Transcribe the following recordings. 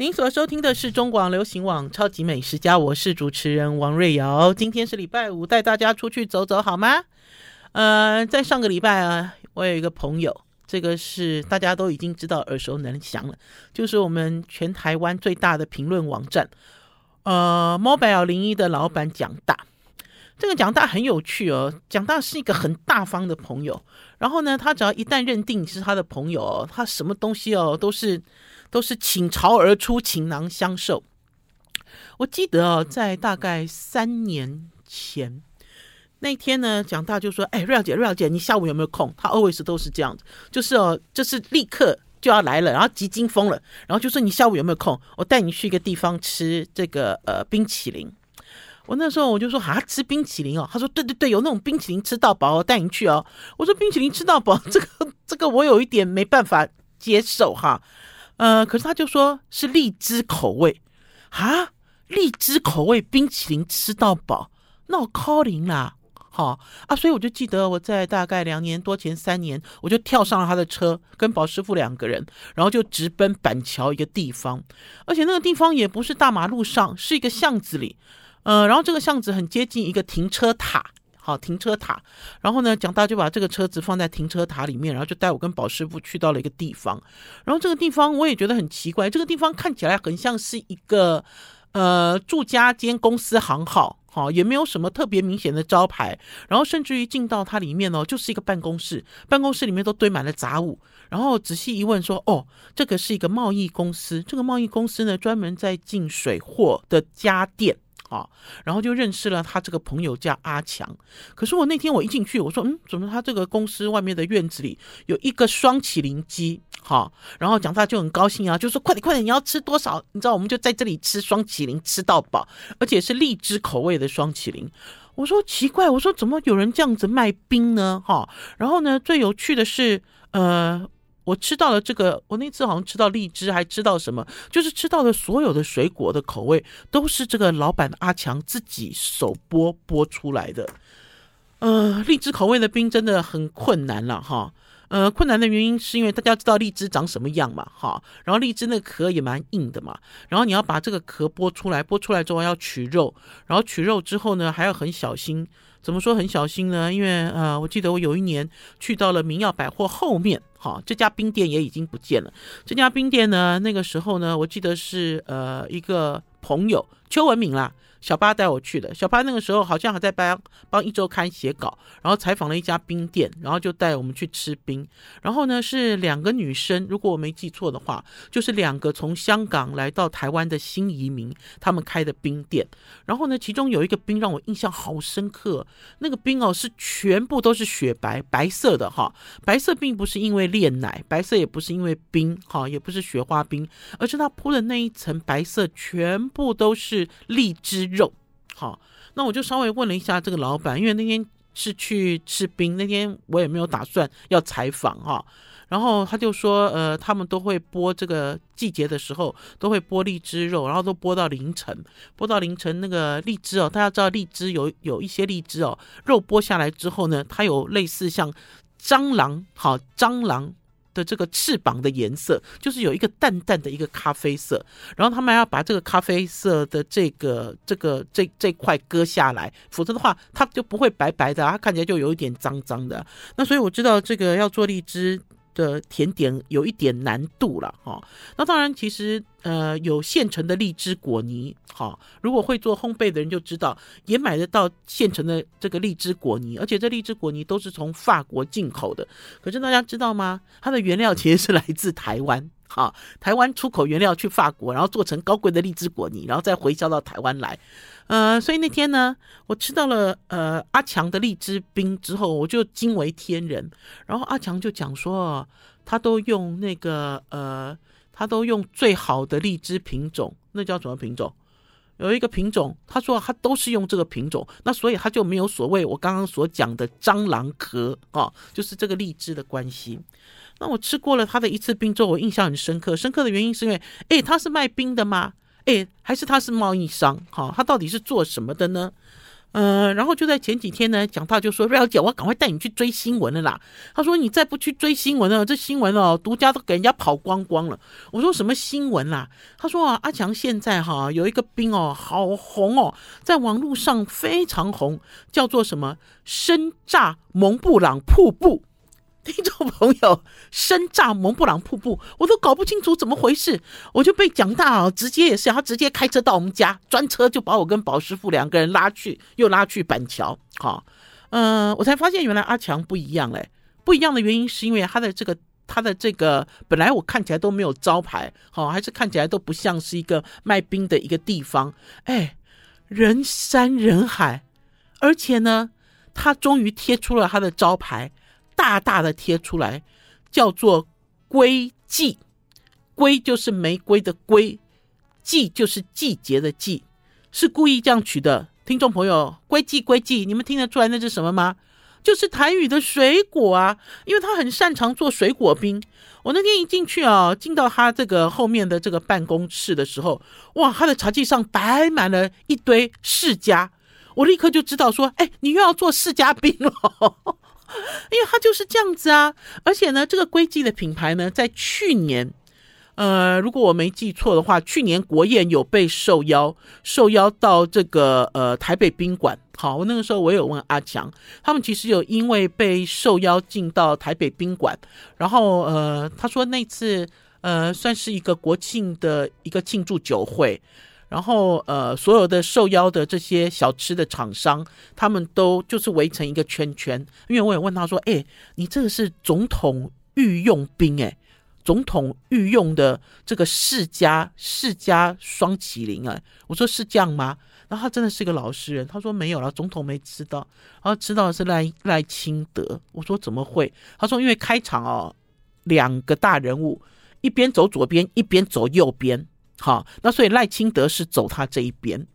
您所收听的是中广流行网《超级美食家》，我是主持人王瑞瑶。今天是礼拜五，带大家出去走走好吗？呃，在上个礼拜啊，我有一个朋友，这个是大家都已经知道、耳熟能详了，就是我们全台湾最大的评论网站，呃，Mobile 零一的老板蒋大。这个蒋大很有趣哦，蒋大是一个很大方的朋友。然后呢，他只要一旦认定你是他的朋友，他什么东西哦都是。都是倾巢而出，倾囊相授。我记得哦，在大概三年前那天呢，蒋大就说：“哎，瑞小姐，瑞小姐，你下午有没有空？”他 always 都是这样子，就是哦，就是立刻就要来了，然后急惊风了，然后就说：“你下午有没有空？我带你去一个地方吃这个呃冰淇淋。”我那时候我就说：“啊，吃冰淇淋哦。”他说：“对对对，有那种冰淇淋吃到饱，我带你去哦。”我说：“冰淇淋吃到饱，这个这个我有一点没办法接受哈。”呃，可是他就说是荔枝口味。啊，荔枝口味冰淇淋吃到饱，那我 calling 啦，好啊，所以我就记得我在大概两年多前三年，我就跳上了他的车，跟宝师傅两个人，然后就直奔板桥一个地方，而且那个地方也不是大马路上，是一个巷子里，呃，然后这个巷子很接近一个停车塔。好，停车塔，然后呢，蒋大就把这个车子放在停车塔里面，然后就带我跟宝师傅去到了一个地方。然后这个地方我也觉得很奇怪，这个地方看起来很像是一个呃住家兼公司行号，好，也没有什么特别明显的招牌。然后甚至于进到它里面哦，就是一个办公室，办公室里面都堆满了杂物。然后仔细一问说，哦，这个是一个贸易公司，这个贸易公司呢专门在进水货的家电。啊，然后就认识了他这个朋友叫阿强。可是我那天我一进去，我说，嗯，怎么他这个公司外面的院子里有一个霜淇淋机？哈，然后蒋大就很高兴啊，就说快点快点，你要吃多少？你知道我们就在这里吃双麒麟，吃到饱，而且是荔枝口味的双麒麟。我说奇怪，我说怎么有人这样子卖冰呢？哈，然后呢，最有趣的是，呃。我吃到了这个，我那次好像吃到荔枝，还吃到什么？就是吃到的所有的水果的口味都是这个老板阿强自己手剥剥出来的。呃，荔枝口味的冰真的很困难了哈。呃，困难的原因是因为大家知道荔枝长什么样嘛哈，然后荔枝那壳也蛮硬的嘛，然后你要把这个壳剥出来，剥出来之后要取肉，然后取肉之后呢还要很小心。怎么说很小心呢？因为呃，我记得我有一年去到了明耀百货后面，哈，这家冰店也已经不见了。这家冰店呢，那个时候呢，我记得是呃一个朋友邱文敏啦。小八带我去的，小八那个时候好像还在帮帮一周刊写稿，然后采访了一家冰店，然后就带我们去吃冰。然后呢，是两个女生，如果我没记错的话，就是两个从香港来到台湾的新移民，他们开的冰店。然后呢，其中有一个冰让我印象好深刻，那个冰哦是全部都是雪白白色的哈，白色并不是因为炼奶，白色也不是因为冰哈，也不是雪花冰，而是它铺的那一层白色全部都是荔枝。肉好，那我就稍微问了一下这个老板，因为那天是去吃冰，那天我也没有打算要采访哈。然后他就说，呃，他们都会剥这个季节的时候都会剥荔枝肉，然后都剥到凌晨，剥到凌晨那个荔枝哦，大家知道荔枝有有一些荔枝哦，肉剥下来之后呢，它有类似像蟑螂，好蟑螂。的这个翅膀的颜色，就是有一个淡淡的一个咖啡色，然后他们要把这个咖啡色的这个这个这这块割下来，否则的话它就不会白白的，它看起来就有一点脏脏的。那所以我知道这个要做荔枝的甜点有一点难度了哈。那当然，其实呃有现成的荔枝果泥哈。如果会做烘焙的人就知道，也买得到现成的这个荔枝果泥，而且这荔枝果泥都是从法国进口的。可是大家知道吗？它的原料其实是来自台湾哈。台湾出口原料去法国，然后做成高贵的荔枝果泥，然后再回销到台湾来。呃，所以那天呢，我吃到了呃阿强的荔枝冰之后，我就惊为天人。然后阿强就讲说，他都用那个呃，他都用最好的荔枝品种，那叫什么品种？有一个品种，他说他都是用这个品种，那所以他就没有所谓我刚刚所讲的蟑螂壳啊，就是这个荔枝的关系。那我吃过了他的一次冰之后，我印象很深刻。深刻的原因是因为，诶，他是卖冰的吗？哎，还是他是贸易商？哈，他到底是做什么的呢？呃，然后就在前几天呢，讲到就说瑞肴姐，我要赶快带你去追新闻了啦。他说你再不去追新闻呢，这新闻哦，独家都给人家跑光光了。我说什么新闻啦？他说啊，阿强现在哈有一个冰哦，好红哦，在网络上非常红，叫做什么深榨蒙布朗瀑布。听众朋友，深炸蒙布朗瀑布，我都搞不清楚怎么回事，我就被讲大，直接也是，他直接开车到我们家，专车就把我跟宝师傅两个人拉去，又拉去板桥，好，嗯，我才发现原来阿强不一样嘞，不一样的原因是因为他的这个他的这个本来我看起来都没有招牌，好，还是看起来都不像是一个卖冰的一个地方，哎，人山人海，而且呢，他终于贴出了他的招牌。大大的贴出来，叫做“龟季”，龟就是玫瑰的龟，季就是季节的季，是故意这样取的。听众朋友，“龟季”“龟季”，你们听得出来那是什么吗？就是台语的水果啊，因为他很擅长做水果冰。我那天一进去啊，进到他这个后面的这个办公室的时候，哇，他的茶几上摆满了一堆释迦，我立刻就知道说，哎，你又要做释迦冰了。因为它就是这样子啊，而且呢，这个龟记的品牌呢，在去年，呃，如果我没记错的话，去年国宴有被受邀，受邀到这个呃台北宾馆。好，我那个时候我有问阿强，他们其实有因为被受邀进到台北宾馆，然后呃，他说那次呃算是一个国庆的一个庆祝酒会。然后，呃，所有的受邀的这些小吃的厂商，他们都就是围成一个圈圈。因为我也问他说：“哎，你这个是总统御用兵，哎，总统御用的这个释迦释迦霜淇淋啊？”我说：“是这样吗？”然后他真的是个老实人，他说：“没有了，总统没吃到，然后吃到的是赖赖清德。”我说：“怎么会？”他说：“因为开场哦，两个大人物，一边走左边，一边走右边。”好，那所以赖清德是走他这一边，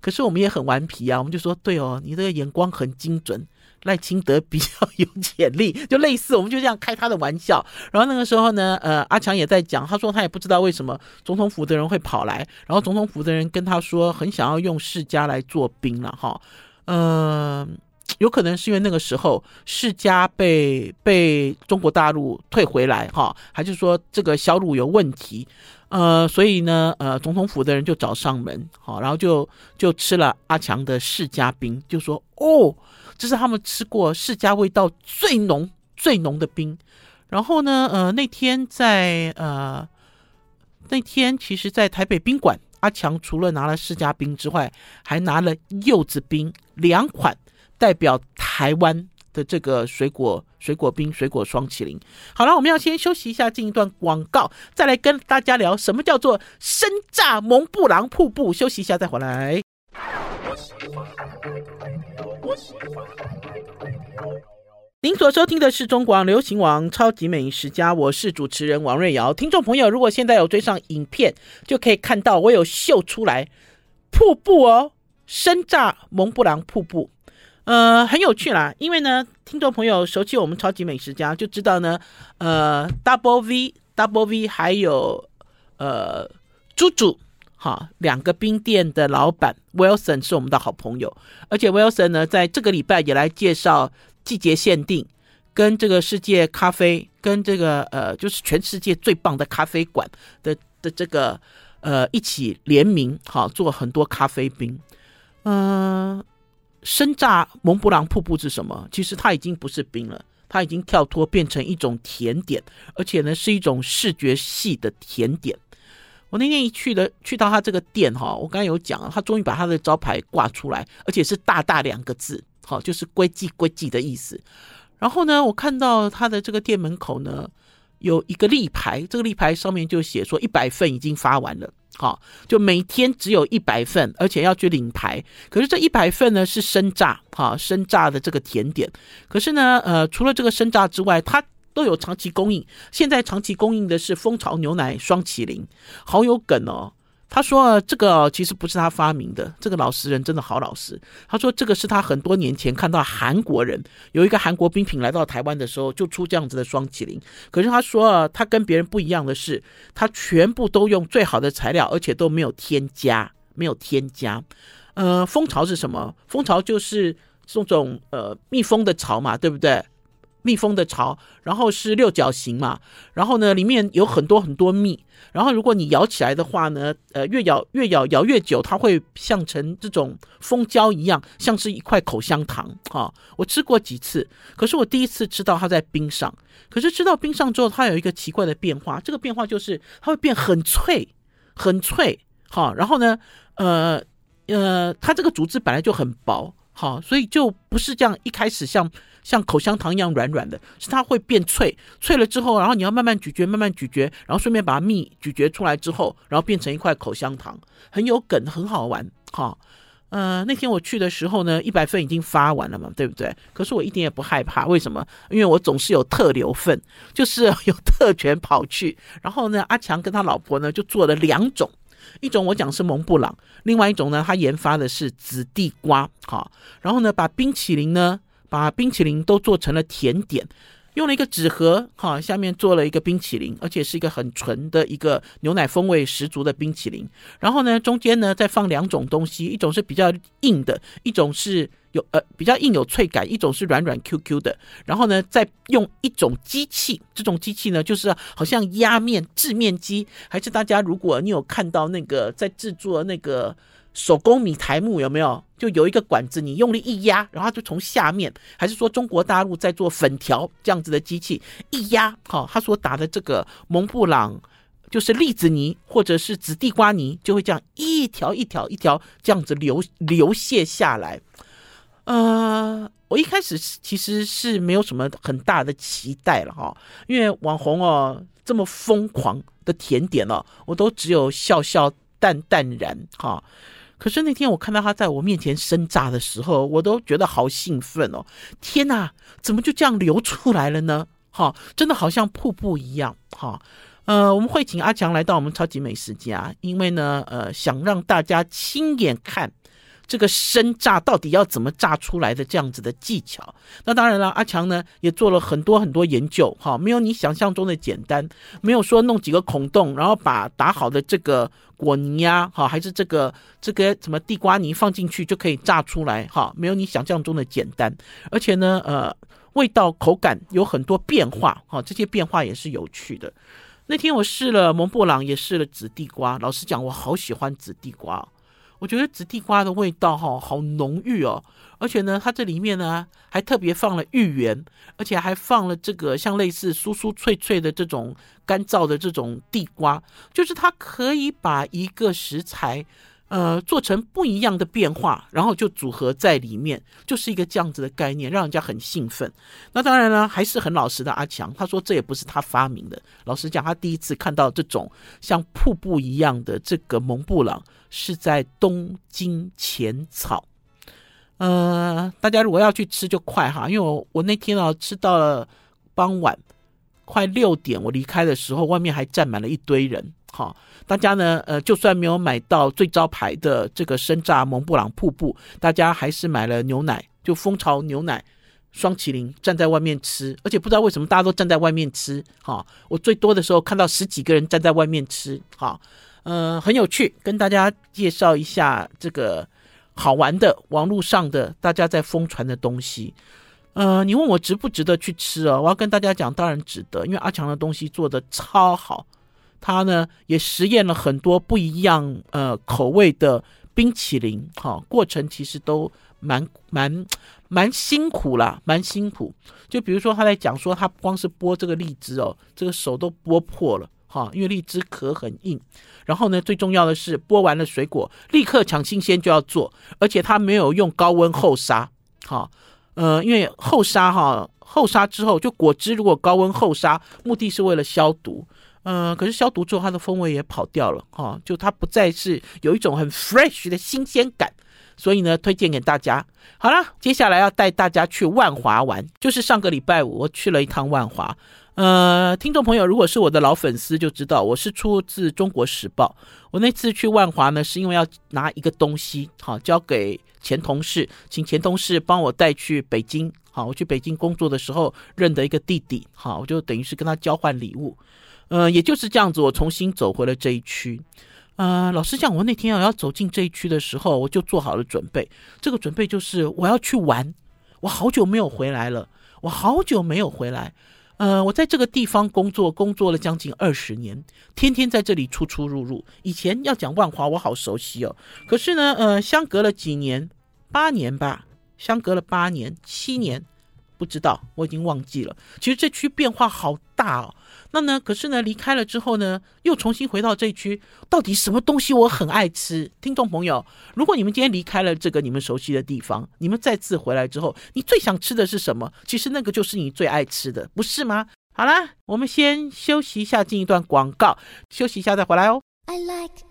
可是我们也很顽皮啊，我们就说对哦，你这个眼光很精准，赖清德比较有潜力，就类似我们就这样开他的玩笑。然后那个时候呢，呃，阿强也在讲，他说他也不知道为什么总统府的人会跑来，然后总统府的人跟他说很想要用释迦来做兵了哈，嗯、有可能是因为那个时候世家被被中国大陆退回来哈，还是说这个销路有问题？呃，所以呢，呃，总统府的人就找上门，好，然后就就吃了阿强的世家冰，就说哦，这是他们吃过世家味道最浓最浓的冰。然后呢，呃，那天在呃那天，其实，在台北宾馆，阿强除了拿了世家冰之外，还拿了柚子冰两款，代表台湾。的这个水果水果冰水果霜淇淋，好了，我们要先休息一下，进一段广告，再来跟大家聊什么叫做深炸蒙布朗瀑布。休息一下再回来。您所收听的是中广流行网超级美食家，我是主持人王瑞瑶。听众朋友，如果现在有追上影片，就可以看到我有秀出来瀑布哦，深炸蒙布朗瀑布。呃，很有趣啦，因为呢，听众朋友熟悉我们超级美食家就知道呢，呃，Double V Double V 还有呃，猪猪哈，两个冰店的老板 Wilson 是我们的好朋友，而且 Wilson 呢，在这个礼拜也来介绍季节限定，跟这个世界咖啡，跟这个呃，就是全世界最棒的咖啡馆的的这个呃一起联名哈，做很多咖啡冰，嗯、深榨蒙布朗瀑布是什么？其实它已经不是冰了，它已经跳脱变成一种甜点，而且呢是一种视觉系的甜点。我那天一去的，去到他这个店哈，我刚才有讲，他终于把他的招牌挂出来，而且是大大两个字，好，就是“归记归记”的意思。然后呢，我看到他的这个店门口呢有一个立牌，这个立牌上面就写说一百份已经发完了。好，就每天只有一百份，而且要去领牌。可是这一百份呢是生榨，哈，生榨的这个甜点。可是呢，呃，除了这个生榨之外，它都有长期供应。现在长期供应的是蜂巢牛奶双麒麟，好有梗哦。他说：“这个其实不是他发明的，这个老实人真的好老实。他说这个是他很多年前看到韩国人有一个韩国冰品来到台湾的时候，就出这样子的双麒麟。可是他说他跟别人不一样的是，他全部都用最好的材料，而且都没有添加，没有添加。呃，蜂巢是什么？蜂巢就是这种呃蜜蜂的巢嘛，对不对？蜜蜂的巢，然后是六角形嘛，然后呢，里面有很多很多蜜，然后如果你咬起来的话呢，呃，越咬越咬咬越久，它会像成这种蜂胶一样，像是一块口香糖哈、我吃过几次，可是我第一次吃到它在冰上，可是吃到冰上之后，它有一个奇怪的变化，这个变化就是它会变很脆，很脆，好、哦，然后呢，呃呃，它这个竹子本来就很薄。好，所以就不是这样，一开始像像口香糖一样软软的，是它会变脆，脆了之后，然后你要慢慢咀嚼，慢慢咀嚼，然后顺便把蜜咀嚼出来之后，然后变成一块口香糖，很有梗，很好玩。哈，呃，那天我去的时候呢，一百份已经发完了嘛，对不对？可是我一点也不害怕，为什么？因为我总是有特留份，就是 有特权跑去。然后呢，阿强跟他老婆呢就做了两种。一种我讲是蒙布朗，另外一种呢，他研发的是紫地瓜，好，然后呢，把冰淇淋呢，把冰淇淋都做成了甜点，用了一个纸盒，哈，下面做了一个冰淇淋，而且是一个很纯的一个牛奶风味十足的冰淇淋，然后呢，中间呢再放两种东西，一种是比较硬的，一种是。有呃比较硬有脆感，一种是软软 Q Q 的，然后呢，再用一种机器，这种机器呢，就是好像压面制面机，还是大家如果你有看到那个在制作那个手工米苔目有没有？就有一个管子，你用力一压，然后它就从下面，还是说中国大陆在做粉条这样子的机器一压，好，它所打的这个蒙布朗就是栗子泥或者是紫地瓜泥，就会这样一条一条一条这样子流流泻下来。呃，我一开始其实是没有什么很大的期待了哈，因为网红哦这么疯狂的甜点哦，我都只有笑笑淡淡然哈。可是那天我看到他在我面前生炸的时候，我都觉得好兴奋哦！天哪，怎么就这样流出来了呢？哈，真的好像瀑布一样哈。呃，我们会请阿强来到我们超级美食家，因为呢，呃，想让大家亲眼看。这个生炸到底要怎么炸出来的这样子的技巧？那当然了，阿强呢也做了很多很多研究，哈，没有你想象中的简单，没有说弄几个孔洞，然后把打好的这个果泥呀，哈，还是这个这个什么地瓜泥放进去就可以炸出来，哈，没有你想象中的简单，而且呢，呃，味道口感有很多变化，哈，这些变化也是有趣的。那天我试了蒙布朗，也试了紫地瓜，老实讲，我好喜欢紫地瓜。我觉得紫地瓜的味道哈好浓郁哦，而且呢，它这里面呢还特别放了芋圆，而且还放了这个像类似酥酥脆脆的这种干燥的这种地瓜，就是它可以把一个食材。呃，做成不一样的变化，然后就组合在里面，就是一个这样子的概念，让人家很兴奋。那当然呢，还是很老实的阿强，他说这也不是他发明的。老实讲，他第一次看到这种像瀑布一样的这个蒙布朗，是在东京浅草。呃，大家如果要去吃就快哈，因为我我那天啊吃到了傍晚快六点，我离开的时候，外面还站满了一堆人。好，大家呢，呃，就算没有买到最招牌的这个生炸蒙布朗瀑布，大家还是买了牛奶，就蜂巢牛奶双麒麟，站在外面吃，而且不知道为什么大家都站在外面吃。哈，我最多的时候看到十几个人站在外面吃。哈，呃，很有趣，跟大家介绍一下这个好玩的网络上的大家在疯传的东西。呃，你问我值不值得去吃啊？我要跟大家讲，当然值得，因为阿强的东西做的超好。他呢也实验了很多不一样呃口味的冰淇淋，哈，过程其实都蛮蛮蛮辛苦啦，蛮辛苦。就比如说他在讲说，他光是剥这个荔枝哦，这个手都剥破了，哈，因为荔枝壳很硬。然后呢，最重要的是剥完了水果，立刻抢新鲜就要做，而且它没有用高温后杀，哈，呃，因为后杀哈，后杀之后就果汁如果高温后杀，目的是为了消毒。嗯、可是消毒之后，它的风味也跑掉了哈、就它不再是有一种很 fresh 的新鲜感，所以呢，推荐给大家。好了，接下来要带大家去万华玩，就是上个礼拜五我去了一趟万华。呃，听众朋友，如果是我的老粉丝就知道，我是出自《中国时报》。我那次去万华呢，是因为要拿一个东西，好、交给前同事，请前同事帮我带去北京。好，我去北京工作的时候认得一个弟弟，好，我就等于是跟他交换礼物。呃，也就是这样子，我重新走回了这一区。呃，老实讲，我那天我要走进这一区的时候，我就做好了准备。这个准备就是我要去玩，我好久没有回来了，我好久没有回来。呃，我在这个地方工作，工作了将近二十年，天天在这里出出入入。以前要讲万华，我好熟悉哦。可是呢，呃，相隔了几年，八年吧，相隔了八年、七年，不知道，我已经忘记了。其实这区变化好大哦。那呢？可是呢，离开了之后呢，又重新回到这区，到底什么东西我很爱吃？听众朋友，如果你们今天离开了这个你们熟悉的地方，你们再次回来之后，你最想吃的是什么？其实那个就是你最爱吃的，不是吗？好啦，我们先休息一下，进一段广告，休息一下再回来哦。I like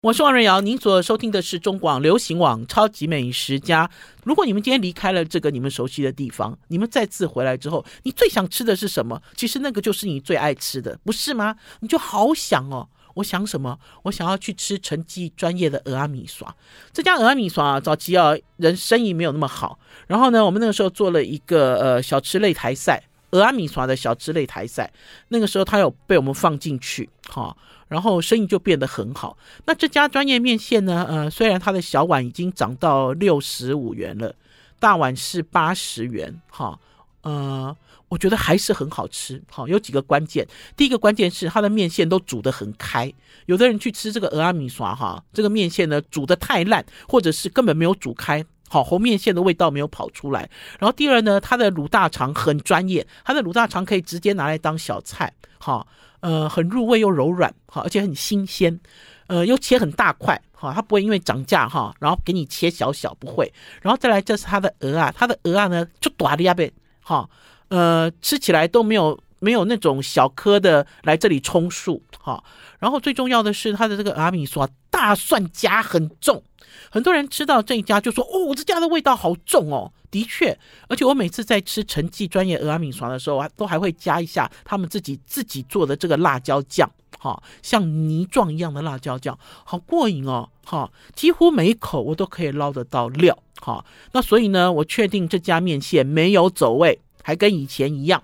我是王瑞瑶，您所收听的是中广流行网《超级美食家》。如果你们今天离开了这个你们熟悉的地方，你们再次回来之后，你最想吃的是什么？其实那个就是你最爱吃的，不是吗？你就好想哦，我想什么？我想要去吃成绩专业的蚵仔面线。这家蚵仔面线啊，早期啊人生意没有那么好，然后呢，我们那个时候做了一个呃小吃擂台赛，蚵仔面线的小吃擂台赛。那个时候他有被我们放进去，哈。然后生意就变得很好。那这家专业面线呢？呃，虽然它的小碗已经涨到六十五元了，大碗是八十元，哈，呃，我觉得还是很好吃。好，有几个关键。第一个关键是它的面线都煮得很开。有的人去吃这个蚵仔面线，哈，这个面线呢煮得太烂，或者是根本没有煮开，好，红面线的味道没有跑出来。然后第二呢，它的卤大肠很专业，它的卤大肠可以直接拿来当小菜，哈。呃，很入味又柔软，哈，而且很新鲜，呃，又切很大块，哈，它不会因为涨价哈，然后给你切小小，不会。然后再来，这是它的鹅啊，它的鹅啊呢就大的呀呗，哈，呃，吃起来都没有没有那种小颗的来这里充数，哈。然后最重要的是它的这个阿米索啊大蒜夹很重，很多人吃到这一家就说，哦，这家的味道好重哦。的确，而且我每次在吃陈记专业蚵仔面线的时候啊，都还会加一下他们自己自己做的这个辣椒酱，哈，像泥状一样的辣椒酱，好过瘾哦，哈，几乎每一口我都可以捞得到料，哈，那所以呢，我确定这家面线没有走味，还跟以前一样，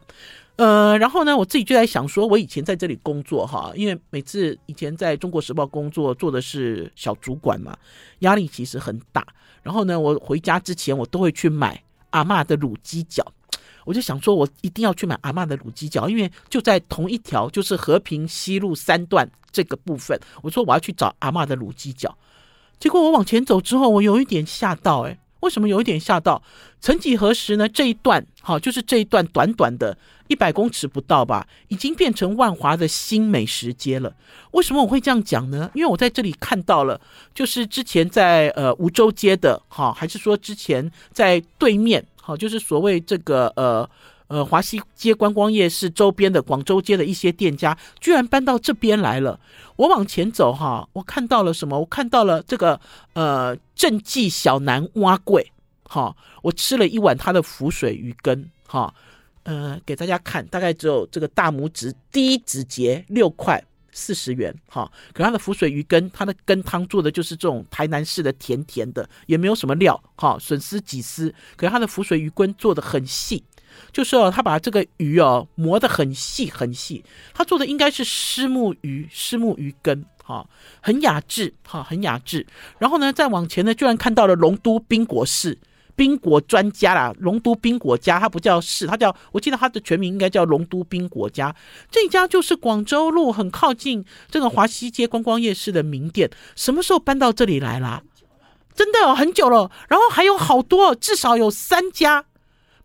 呃，然后呢，我自己就在想说，我以前在这里工作哈，因为每次以前在中国时报工作做的是小主管嘛，压力其实很大。然后呢，我回家之前我都会去买阿嬷的卤鸡脚，我就想说，我一定要去买阿嬷的卤鸡脚，因为就在同一条，就是和平西路三段这个部分。我说我要去找阿嬷的卤鸡脚，结果我往前走之后，我有一点吓到，诶，为什么有一点吓到？曾几何时呢？这一段，好，就是这一段短短的。一百公尺不到吧，已经变成万华的新美食街了。为什么我会这样讲呢？因为我在这里看到了，就是之前在呃梧州街的，哈，还是说之前在对面，哈，就是所谓这个呃呃华西街观光夜市周边的广州街的一些店家，居然搬到这边来了。我往前走，哈，我看到了什么？我看到了这个呃正记小南碗粿，哈，我吃了一碗它的浮水鱼羹，哈。呃，给大家看，大概只有这个大拇指第一指节六块四十元，哈。可它的浮水鱼羹，它的羹汤做的就是这种台南式的甜甜的，也没有什么料，哈，笋丝几丝。可是它的浮水鱼羹做的很细，就是哦，他把这个鱼哦磨得很细很细，他做的应该是虱目鱼，虱目鱼羹，哈，很雅致，哈，很雅致。然后呢，再往前呢，居然看到了龙都冰果室。冰果专家啦，龙都冰果家，它不叫市，它叫，我记得它的全名应该叫龙都冰果家。这家就是广州路很靠近这个华西街观光夜市的名店。什么时候搬到这里来啦？真的哦，很久了。然后还有好多，至少有三家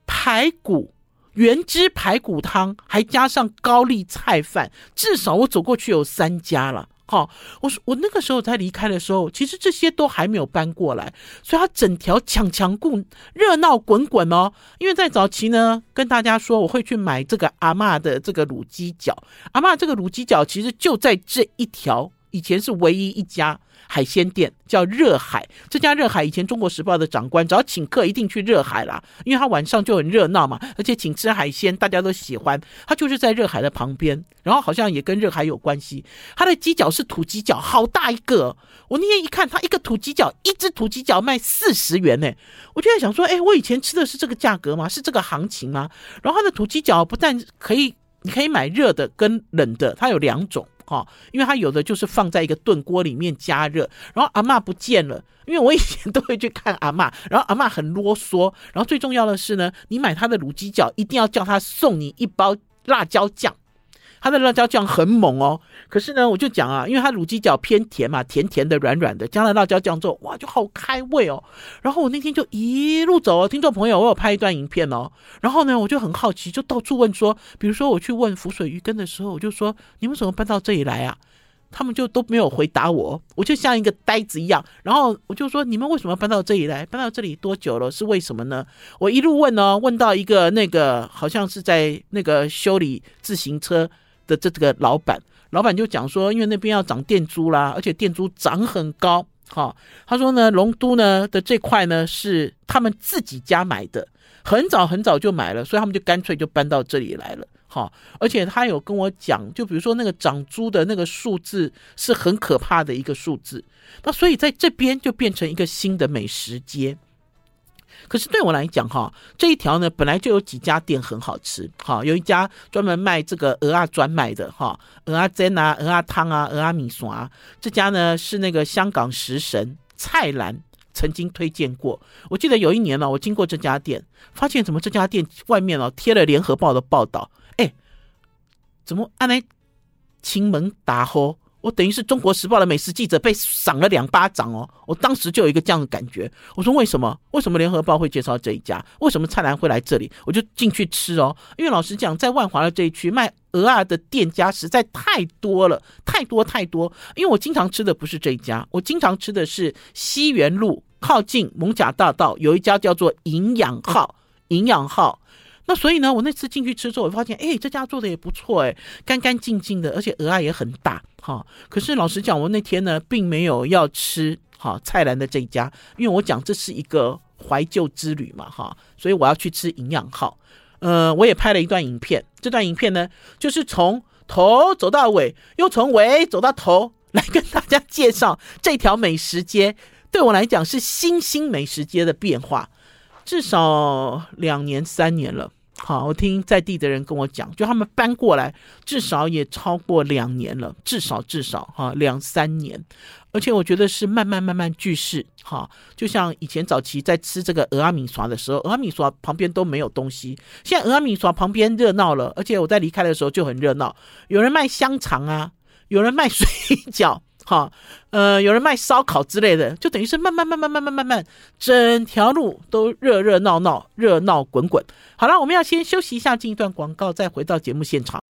排骨原汁排骨汤，还加上高丽菜饭，至少我走过去有三家了。好，我说我那个时候在离开的时候，其实这些都还没有搬过来，所以它整条抢强滚热闹滚滚哦。因为在早期呢，跟大家说我会去买这个阿嬷的这个卤鸡脚，阿嬷这个卤鸡脚其实就在这一条，以前是唯一一家。海鲜店叫热海，这家热海以前《中国时报》的长官只要请客一定去热海啦，因为他晚上就很热闹嘛，而且请吃海鲜大家都喜欢。他就是在热海的旁边，然后好像也跟热海有关系。他的鸡脚是土鸡脚，好大一个。我那天一看，他一个土鸡脚，一只土鸡脚卖四十元呢。我就在想说，哎，我以前吃的是这个价格吗？是这个行情吗？然后他的土鸡脚不但可以。你可以买热的跟冷的，它有两种哈，因为它有的就是放在一个炖锅里面加热，然后阿嬷不见了，因为我以前都会去看阿嬷，然后阿嬷很啰嗦，然后最重要的是呢，你买他的卤鸡脚一定要叫他送你一包辣椒酱。它的辣椒酱很猛哦，可是呢，我就讲啊，因为它卤鸡脚偏甜嘛，甜甜的、软软的，加了辣椒酱之后，哇，就好开胃哦。然后我那天就一路走哦，听众朋友，我有拍一段影片哦。然后呢，我就很好奇，就到处问说，比如说我去问浮水鱼羹的时候，我就说，你们怎么搬到这里来啊？他们就都没有回答我，我就像一个呆子一样。然后我就说，你们为什么搬到这里来？搬到这里多久了？是为什么呢？我一路问哦，问到一个那个好像是在那个修理自行车。的这个老板，老板就讲说，因为那边要涨电租啦，而且电租涨很高。哈，他说呢，龙都呢的这块呢是他们自己家买的，很早很早就买了，所以他们就干脆就搬到这里来了。哈，而且他有跟我讲，就比如说那个涨租的那个数字是很可怕的一个数字，那所以在这边就变成一个新的美食街。可是对我来讲，哈，这一条呢本来就有几家店很好吃，哈，有一家专门卖这个鹅啊专卖的，哈，鹅啊煎啊，鹅啊汤啊，鹅啊米线啊，这家呢是那个香港食神蔡澜曾经推荐过。我记得有一年呢，我经过这家店，发现怎么这家店外面哦贴了联合报的报道，哎，怎么按来亲门打呼？我等于是中国时报的美食记者被赏了两巴掌哦！我当时就有一个这样的感觉，我说为什么？为什么联合报会介绍这一家？为什么蔡澜会来这里？我就进去吃哦。因为老实讲，在万华的这一区卖鹅啊的店家实在太多了，太多太多。因为我经常吃的不是这一家，我经常吃的是西园路靠近蒙甲大道有一家叫做营养号，营养号。那所以呢，我那次进去吃之后，我发现，哎，这家做的也不错，哎，干干净净的，而且蚵仔也很大，哈。可是老实讲，我那天呢，并没有要吃哈蔡澜的这一家，因为我讲这是一个怀旧之旅嘛，哈，所以我要去吃营养号。呃，我也拍了一段影片，这段影片呢，就是从头走到尾，又从尾走到头，来跟大家介绍这条美食街。对我来讲，是新兴美食街的变化，至少两年、三年了。好，我听在地的人跟我讲，就他们搬过来至少也超过两年了，至少至少哈两三年，而且我觉得是慢慢慢慢聚势哈，就像以前早期在吃这个蚵仔米刷的时候，蚵仔米刷旁边都没有东西，现在蚵仔米刷旁边热闹了，而且我在离开的时候就很热闹，有人卖香肠啊，有人卖水饺。好，呃，有人卖烧烤之类的，就等于是慢慢慢慢慢慢慢慢，整条路都热热闹闹，热闹滚滚。好了，我们要先休息一下，进一段广告，再回到节目现场。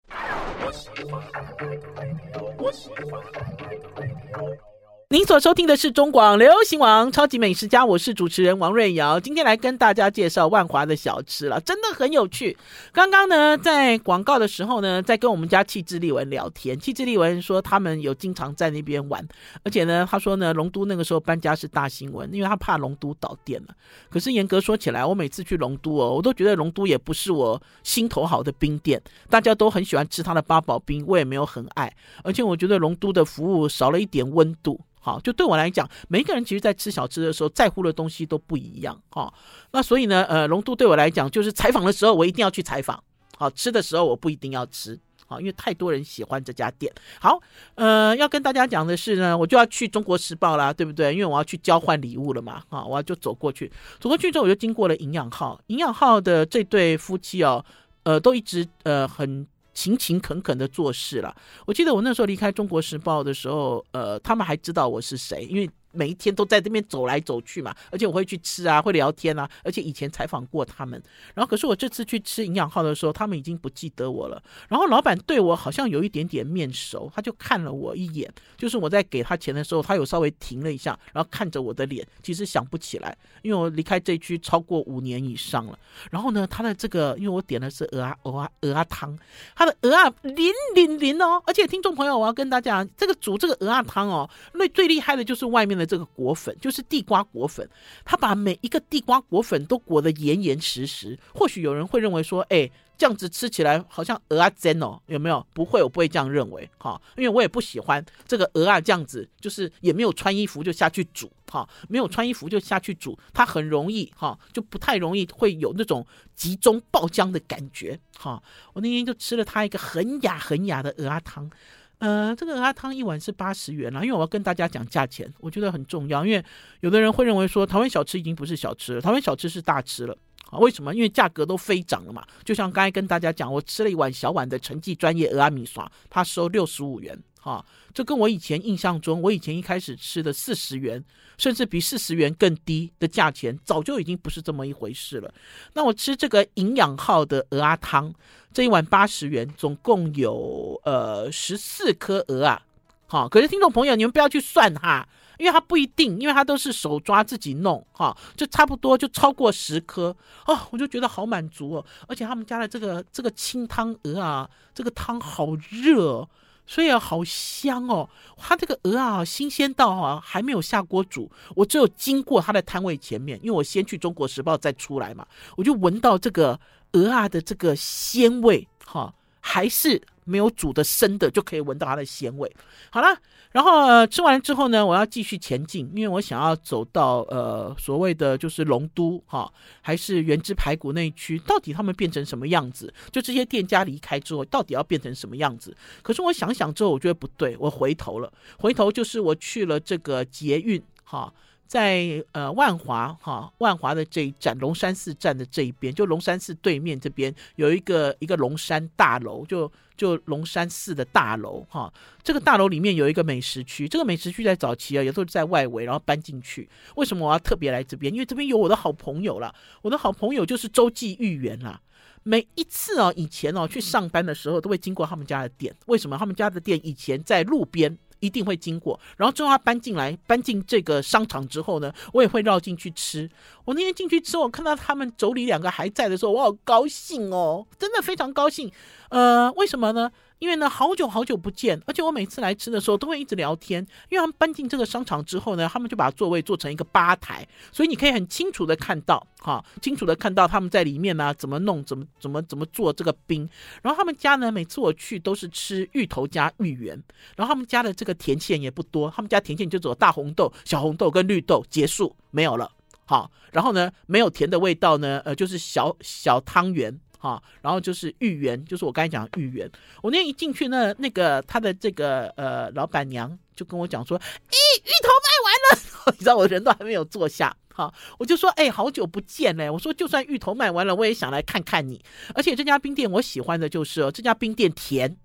您所收听的是中广流行网超级美食家，我是主持人王瑞瑶，今天来跟大家介绍万华的小吃了，真的很有趣。刚刚呢，在广告的时候呢，在跟我们家气质丽文聊天，气质丽文说他们有经常在那边玩，而且呢，他说呢，龙都那个时候搬家是大新闻，因为他怕龙都倒店了。可是严格说起来，我每次去龙都哦，我都觉得龙都也不是我心头好的冰店，大家都很喜欢吃他的八宝冰，我也没有很爱，而且我觉得龙都的服务少了一点温度。好，就对我来讲，每一个人其实，在吃小吃的时候，在乎的东西都不一样。哈，那所以呢，呃，龙都对我来讲，就是采访的时候，我一定要去采访。好，吃的时候我不一定要吃。好，因为太多人喜欢这家店。好，呃，要跟大家讲的是呢，我就要去中国时报啦，对不对？因为我要去交换礼物了嘛。啊，我就走过去，走过去之后，我就经过了营养号。营养号的这对夫妻哦，呃，都一直呃很。勤勤恳恳的做事了。我记得我那时候离开《中国时报》的时候，呃，他们还知道我是谁，因为。每一天都在这边走来走去嘛，而且我会去吃啊，会聊天啊，而且以前采访过他们。然后可是我这次去吃营养号的时候，他们已经不记得我了。然后老板对我好像有一点点面熟，他就看了我一眼，就是我在给他钱的时候，他有稍微停了一下，然后看着我的脸，其实想不起来，因为我离开这区超过五年以上了。然后呢，他的这个，因为我点的是鹅啊鹅啊鹅啊汤，他的鹅啊淋淋淋哦，而且听众朋友，我要跟大家讲，这个煮这个鹅啊汤哦，那最厉害的就是外面的这个裹粉，就是地瓜裹粉，他把每一个地瓜裹粉都裹得严严实实。或许有人会认为说，哎，这样子吃起来好像蚵仔煎哦，有没有？不会，我不会这样认为，哈，因为我也不喜欢这个蚵仔这样子，就是也没有穿衣服就下去煮，哈，没有穿衣服就下去煮，它很容易，哈，就不太容易会有那种集中爆浆的感觉，哈。我那天就吃了它一个很雅很雅的蚵仔汤。呃，这个鹅汤一碗是八十元啦，因为我要跟大家讲价钱，我觉得很重要，因为有的人会认为说台湾小吃已经不是小吃了，台湾小吃是大吃了啊？为什么？因为价格都飞涨了嘛。就像刚才跟大家讲，我吃了一碗小碗的成绩专业鹅阿米刷，他收六十五元。哈，这跟我以前印象中，我以前一开始吃的四十元，甚至比四十元更低的价钱，早就已经不是这么一回事了。那我吃这个营养号的鹅啊汤，这一碗八十元，总共有呃十四颗鹅啊。好，可是听众朋友，你们不要去算哈，因为它不一定，因为它都是手抓自己弄哈，就差不多就超过十颗哦，我就觉得好满足哦。而且他们家的这个这个清汤鹅啊，这个汤好热哦。所以啊，好香哦！它这个鹅啊，新鲜到啊，还没有下锅煮，我只有经过它的摊位前面，因为我先去中国时报再出来嘛，我就闻到这个鹅啊的这个鲜味，哈，还是。没有煮的生的就可以闻到它的鲜味。好了，然后、吃完之后呢，我要继续前进，因为我想要走到呃所谓的就是龙都哈，还是原汁排骨那一区，到底他们变成什么样子？就这些店家离开之后，到底要变成什么样子？可是我想想之后，我觉得不对，我回头了，回头就是我去了这个捷运哈。在呃万华哈万华的这一站龙山寺站的这一边，就龙山寺对面这边有一个一个龙山大楼，就就龙山寺的大楼哈。这个大楼里面有一个美食区，这个美食区在早期啊，也都是在外围，然后搬进去。为什么我要特别来这边？因为这边有我的好朋友了，我的好朋友就是周记芋圆啦。每一次啊，以前哦去上班的时候，都会经过他们家的店。为什么？他们家的店以前在路边。一定会经过，然后之后他搬进来，搬进这个商场之后呢，我也会绕进去吃。我那天进去吃，我看到他们妯娌两个还在的时候，我好高兴哦，真的非常高兴。呃，为什么呢？因为呢，好久好久不见，而且我每次来吃的时候都会一直聊天。因为他们搬进这个商场之后呢，他们就把座位做成一个吧台，所以你可以很清楚的看到，哈，清楚的看到他们在里面呢、怎么弄，怎么怎么怎么做这个冰。然后他们家呢，每次我去都是吃芋头加芋圆，然后他们家的这个甜馅也不多，他们家甜馅就只有大红豆、小红豆跟绿豆，结束没有了。好，然后呢，没有甜的味道呢，呃，就是小小汤圆。哈，然后就是芋圆，就是我刚才讲的芋圆。我那天一进去呢，那个他的这个呃老板娘就跟我讲说：“哎，芋头卖完了。”你知道我人都还没有坐下，哈，我就说：“哎，好久不见嘞！”我说：“就算芋头卖完了，我也想来看看你。而且这家冰店我喜欢的就是哦这家冰店甜。”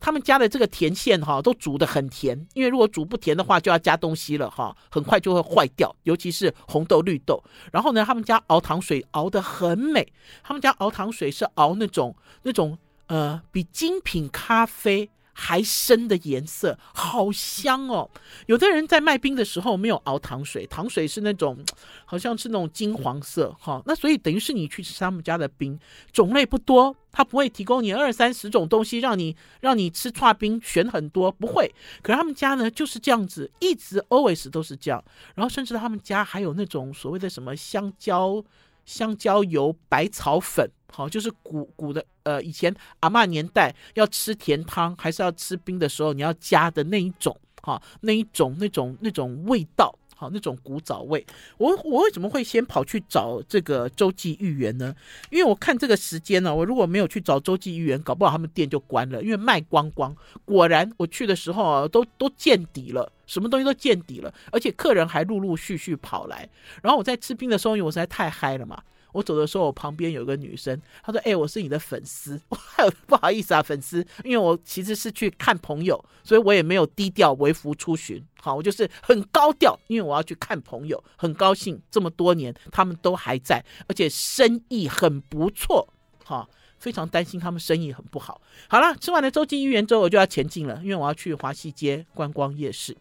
他们家的这个甜馅哈，都煮的很甜，因为如果煮不甜的话，就要加东西了哈，很快就会坏掉，尤其是红豆、绿豆。然后呢，他们家熬糖水熬的很美，他们家熬糖水是熬那种那种呃，比精品咖啡还深的颜色，好香哦！有的人在卖冰的时候没有熬糖水，糖水是那种好像是那种金黄色哈，那所以等于是你去吃他们家的冰，种类不多，他不会提供你二三十种东西让你让你吃串冰选很多，不会。可是他们家呢就是这样子，一直 always 都是这样，然后甚至他们家还有那种所谓的什么香蕉香蕉油百草粉。好，就是古古的，呃，以前阿嬷年代要吃甜汤还是要吃冰的时候，你要加的那一种，哈，那一种那种那种味道，好，那种古早味。我我为什么会先跑去找这个洲际芋圆呢？因为我看这个时间呢，我如果没有去找洲际芋圆，搞不好他们店就关了，因为卖光光。果然我去的时候啊，都都见底了，什么东西都见底了，而且客人还陆陆续续跑来。然后我在吃冰的时候，因为我实在太嗨了嘛。我走的时候，我旁边有一个女生，她说：“哎、我是你的粉丝。”不好意思啊，粉丝，因为我其实是去看朋友，所以我也没有低调微服出巡。好，我就是很高调，因为我要去看朋友，很高兴这么多年他们都还在，而且生意很不错。好，非常担心他们生意很不好。好了，吃完了洲际御园之后，我就要前进了，因为我要去华西街观光夜市。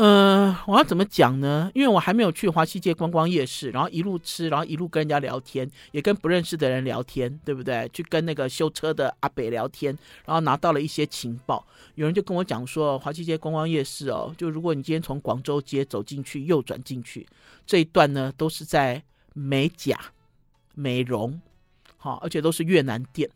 呃，我要怎么讲呢？因为我还没有去华西街观光夜市，然后一路吃，然后一路跟人家聊天，也跟不认识的人聊天，对不对？去跟那个修车的阿北聊天，然后拿到了一些情报。有人就跟我讲说，华西街观光夜市哦，就如果你今天从广州街走进去，右转进去这一段呢，都是在美甲、美容，好，而且都是越南店。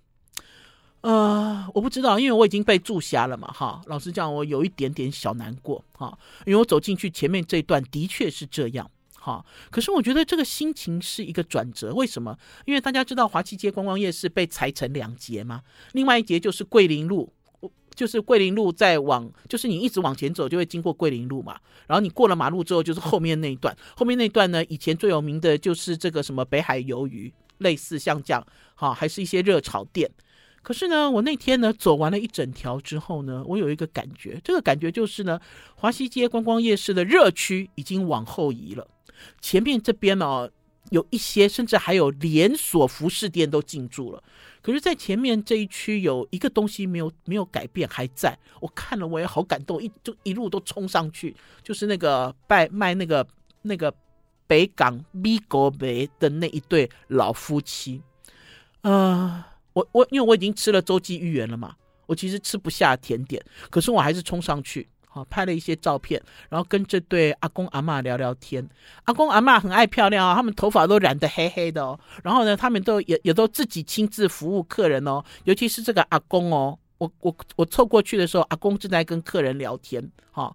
呃，我不知道，因为我已经被驻虾了嘛，哈。老实讲，我有一点点小难过，哈。因为我走进去前面这一段的确是这样，哈。可是我觉得这个心情是一个转折，为什么？因为大家知道华西街观光夜市被裁成两截嘛，另外一截就是桂林路，就是桂林路再往，就是你一直往前走就会经过桂林路嘛。然后你过了马路之后就是后面那一段，后面那一段呢，以前最有名的就是这个什么北海鱿鱼，类似像这样，哈，还是一些热炒店。可是呢，我那天呢走完了一整条之后呢，我有一个感觉，这个感觉就是呢，华西街观光夜市的热区已经往后移了。前面这边呢，有一些甚至还有连锁服饰店都进驻了。可是，在前面这一区有一个东西没有没有改变，还在。我看了我也好感动，一就一路都冲上去，就是那个卖卖那个那个北港米国梅的那一对老夫妻，呃。我我因为我已经吃了洲际芋圆了嘛，我其实吃不下甜点，可是我还是冲上去，好拍了一些照片，然后跟这对阿公阿嬷聊聊天。阿公阿嬷很爱漂亮啊，他们头发都染得黑黑的哦。然后呢，他们都也也都自己亲自服务客人哦，尤其是这个阿公哦，我我我凑过去的时候，阿公正在跟客人聊天，哈，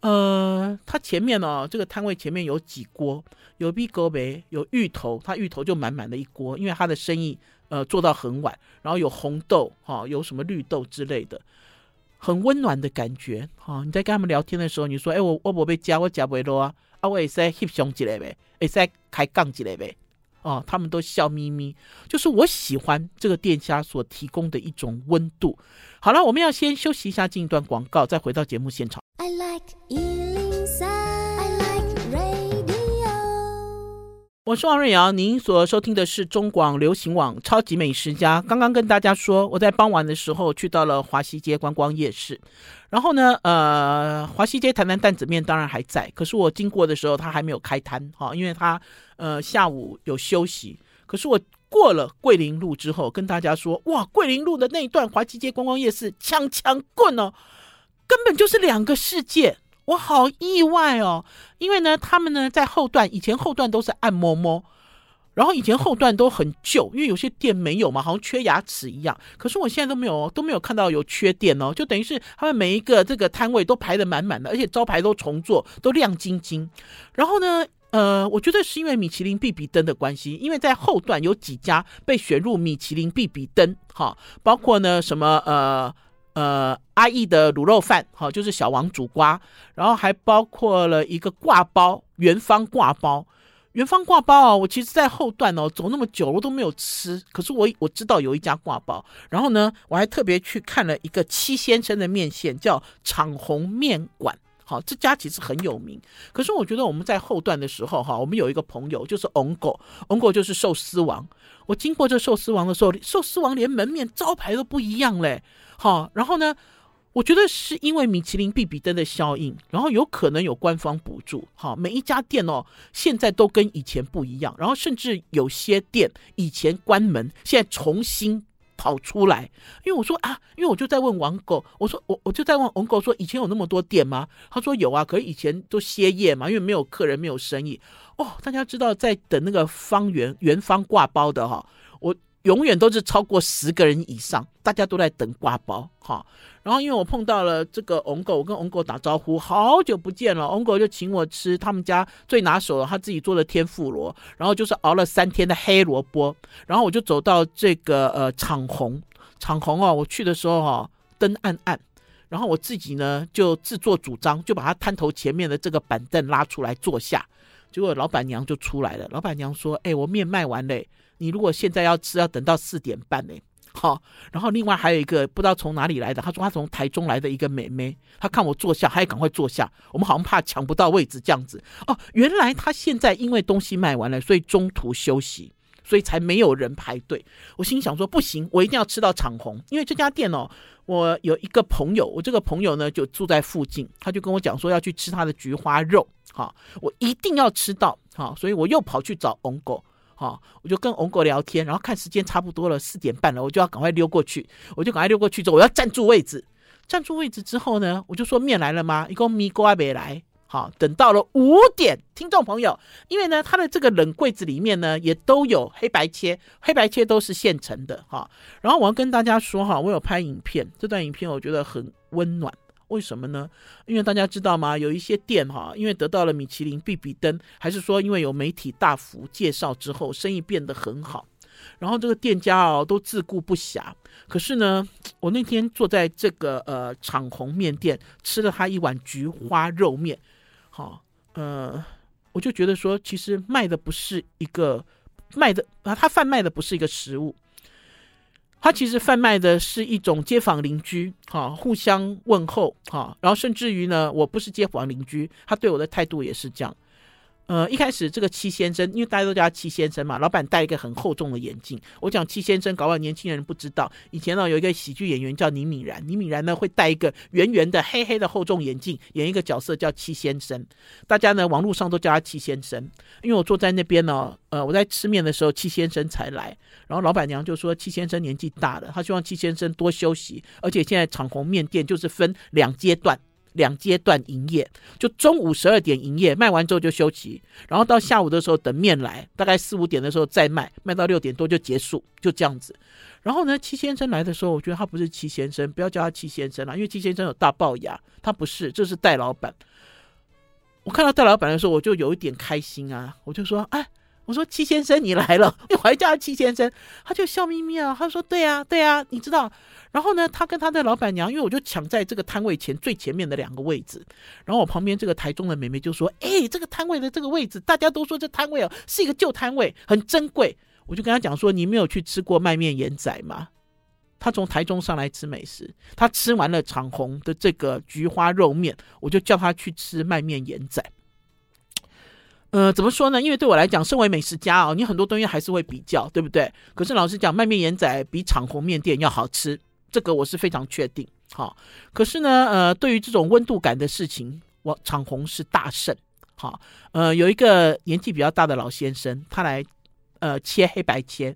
呃，他前面哦，这个摊位前面有几锅，有米糕梅，有芋头，他芋头就满满的一锅，因为他的生意。呃，做到很晚，然后有红豆哈、哦，有什么绿豆之类的，很温暖的感觉哈、哦。你在跟他们聊天的时候，你说：“哎，我我不被加，我加不多啊，啊，我也是在 hip 胸之类呗，也是在开杠之类呗。”哦，他们都笑眯眯，就是我喜欢这个店家所提供的一种温度。好了，我们要先休息一下，进一段广告，再回到节目现场。I like 我是王瑞瑶，您所收听的是中广流行网《超级美食家》。刚刚跟大家说，我在傍晚的时候去到了华西街观光夜市，然后呢，呃，华西街台南担子面当然还在，可是我经过的时候，它还没有开摊，哈，因为它呃下午有休息。可是我过了桂林路之后，跟大家说，哇，桂林路的那一段华西街观光夜市，枪枪棍哦，根本就是两个世界。我好意外哦，因为呢，他们呢在后段，以前后段都是按摩，然后以前后段都很旧，因为有些店没有嘛，好像缺牙齿一样。可是我现在都没有，都没有看到有缺店哦，就等于是他们每一个这个摊位都排得满满的，而且招牌都重做，都亮晶晶。然后呢，呃，我觉得是因为米其林必比登的关系，因为在后段有几家被选入米其林必比登，哈，包括呢什么呃。呃，阿义的卤肉饭，好，就是小王煮瓜，然后还包括了一个挂包，元芳挂包，元芳挂包啊，我其实，在后段哦，走那么久，我都没有吃，可是我我知道有一家挂包，然后呢，我还特别去看了一个七先生的面线，叫昶鸿面馆。好，这家其实很有名。可是我觉得我们在后段的时候，哈，我们有一个朋友就是翁狗，翁狗就是寿司王。我经过这寿司王的时候，寿司王连门面招牌都不一样嘞。好，然后呢，我觉得是因为米其林必比登的效应，然后有可能有官方补助。好，每一家店哦，现在都跟以前不一样，然后甚至有些店以前关门，现在重新。跑出来，因为我说啊，因为我就在问王狗，我说我我就在问王狗说，以前有那么多店吗？他说有啊，可是以前都歇业嘛，因为没有客人，没有生意。哦，大家知道在等那个方圆圆方挂包的哈，永远都是超过十个人以上，大家都在等挂包哈。然后因为我碰到了这个翁狗，我跟翁狗打招呼，好久不见了。翁狗就请我吃他们家最拿手的，他自己做的天妇罗，然后就是熬了三天的黑萝卜。然后我就走到这个呃昶鸿，昶鸿啊，我去的时候哈、灯暗暗，然后我自己呢就自作主张，就把他摊头前面的这个板凳拉出来坐下。结果老板娘就出来了，老板娘说：“哎，我面卖完嘞。”你如果现在要吃，要等到四点半呢。好，然后另外还有一个不知道从哪里来的，他说他从台中来的一个妹妹，他看我坐下，他也赶快坐下。我们好像怕抢不到位置这样子。哦，原来他现在因为东西卖完了，所以中途休息，所以才没有人排队。我心想说不行，我一定要吃到长虹，因为这家店哦，我有一个朋友，我这个朋友呢就住在附近，他就跟我讲说要去吃他的菊花肉，好，我一定要吃到，好，所以我又跑去找翁狗，好，我就跟翁哥聊天，然后看时间差不多了，四点半了，我就要赶快溜过去，我就赶快溜过去之后，我要站住位置，站住位置之后呢，我就说面来了吗？一共米锅还没来。好，等到了五点，听众朋友，因为呢，他的这个冷柜子里面呢，也都有黑白切，黑白切都是现成的哈。然后我要跟大家说哈，我有拍影片，这段影片我觉得很温暖，为什么呢？因为大家知道吗？有一些店哈，因为得到了米其林必比登，还是说因为有媒体大幅介绍之后，生意变得很好，然后这个店家哦都自顾不暇。可是呢，我那天坐在这个呃昶鸿面店，吃了他一碗菊花肉面。好，呃，我就觉得说，其实卖的不是一个卖的啊，他贩卖的不是一个食物，他其实贩卖的是一种街坊邻居，啊，互相问候，啊，然后甚至于呢，我不是街坊邻居，他对我的态度也是这样。呃，一开始这个戚先生，因为大家都叫他戚先生嘛，老板戴一个很厚重的眼镜。我讲戚先生，搞不好年轻人不知道。以前呢，有一个喜剧演员叫倪敏然，倪敏然呢会戴一个圆圆的黑黑的厚重眼镜，演一个角色叫戚先生。大家呢网络上都叫他戚先生。因为我坐在那边呢，呃，我在吃面的时候，戚先生才来，然后老板娘就说戚先生年纪大了，他希望戚先生多休息，而且现在昶鸿面店就是分两阶段。两阶段营业，就中午十二点营业，卖完之后就休息，然后到下午的时候等面来，大概四五点的时候再卖，卖到六点多就结束，就这样子。然后呢，戚先生来的时候，我觉得他不是戚先生，不要叫他戚先生了，因为戚先生有大龅牙，他不是，这是戴老板。我看到戴老板的时候，我就有一点开心啊，我就说，哎。我说戚先生你来了，我还叫他戚先生，他就笑眯眯啊。他说对啊对啊，你知道。然后呢，他跟他的老板娘，因为我就抢在这个摊位前最前面的两个位置。然后我旁边这个台中的妹妹就说：“哎，这个摊位的这个位置，大家都说这摊位哦是一个旧摊位，很珍贵。”我就跟他讲说：“你没有去吃过卖面盐仔吗？”他从台中上来吃美食，他吃完了长虹的这个菊花肉面，我就叫他去吃卖面盐仔。呃，怎么说呢？因为对我来讲，身为美食家哦，你很多东西还是会比较，对不对？可是老实讲，卖面盐仔比厂红面店要好吃，这个我是非常确定。好、可是呢，呃，对于这种温度感的事情，我厂红是大胜。好、呃，有一个年纪比较大的老先生，他来呃切黑白切，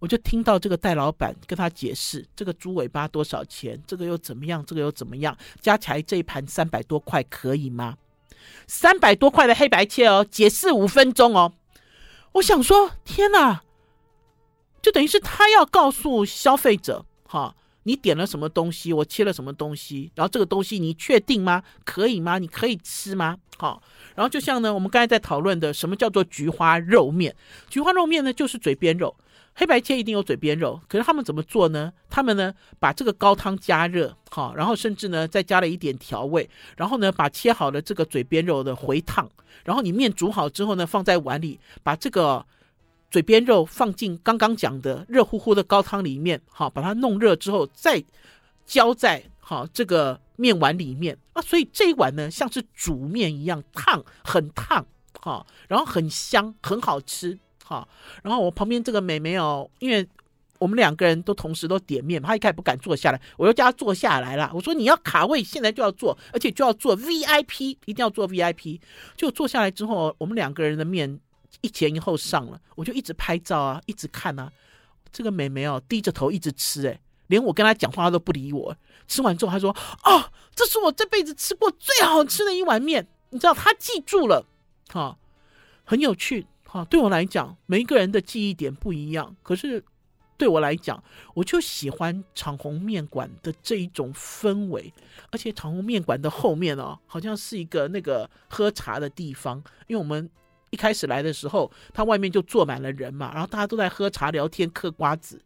我就听到这个戴老板跟他解释，这个猪尾巴多少钱，这个又怎么样，这个又怎么样，加起来这一盘三百多块，可以吗？三百多块的黑白切哦，解释五分钟哦。我想说，天哪，就等于是他要告诉消费者，哈，你点了什么东西，我切了什么东西，然后这个东西你确定吗？可以吗？你可以吃吗？好，然后就像呢，我们刚才在讨论的，什么叫做菊花肉面？菊花肉面呢，就是嘴边肉。黑白切一定有嘴边肉，可是他们怎么做呢？他们呢，把这个高汤加热，好，然后甚至呢再加了一点调味，然后呢把切好的这个嘴边肉的回烫，然后你面煮好之后呢放在碗里，把这个嘴边肉放进刚刚讲的热乎乎的高汤里面，好，把它弄热之后再浇在好这个面碗里面啊，所以这一碗呢像是煮面一样烫，很烫，好，然后很香，很好吃。好，然后我旁边这个妹妹哦，因为我们两个人都同时都点面，她一开始不敢坐下来，我又叫她坐下来了。我说你要卡位，现在就要坐，而且就要坐 VIP，一定要坐 VIP。就坐下来之后，我们两个人的面一前一后上了，我就一直拍照啊，一直看啊。这个妹妹哦，低着头一直吃，诶，连我跟她讲话她都不理我。吃完之后，她说：“哦，这是我这辈子吃过最好吃的一碗面。”你知道，她记住了，哈，很有趣。好，对我来讲，每一个人的记忆点不一样。可是对我来讲，我就喜欢长虹面馆的这一种氛围，而且长虹面馆的后面哦，好像是一个那个喝茶的地方。因为我们一开始来的时候，它外面就坐满了人嘛，然后大家都在喝茶、聊天、嗑瓜子，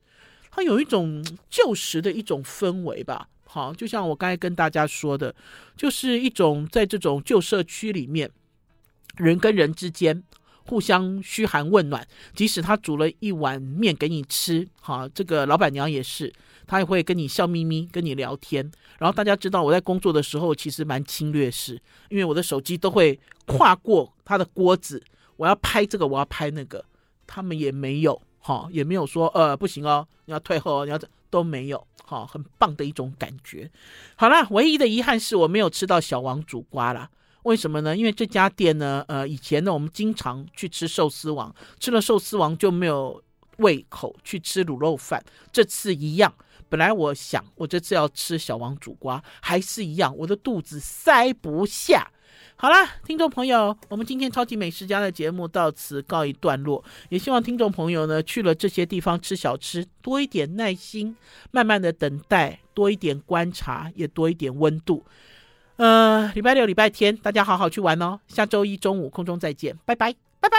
它有一种旧时的一种氛围吧。好，就像我刚才跟大家说的，就是一种在这种旧社区里面，人跟人之间。互相嘘寒问暖，即使他煮了一碗面给你吃，哈，这个老板娘也是，她也会跟你笑眯眯跟你聊天。然后大家知道我在工作的时候其实蛮侵略式，因为我的手机都会跨过他的锅子，我要拍这个，我要拍那个，他们也没有，哈，也没有说呃不行哦，你要退后，你要都没有，好，很棒的一种感觉。好啦，唯一的遗憾是我没有吃到小王煮瓜啦。为什么呢？因为这家店呢，呃，以前呢我们经常去吃寿司王，吃了寿司王就没有胃口去吃卤肉饭。这次一样，本来我想我这次要吃小王煮瓜，还是一样，我的肚子塞不下。好啦，听众朋友，我们今天超级美食家的节目到此告一段落。也希望听众朋友呢，去了这些地方吃小吃，多一点耐心，慢慢的等待，多一点观察，也多一点温度。呃，礼拜六、礼拜天，大家好好去玩哦。下周一中午空中再见，拜拜，拜拜。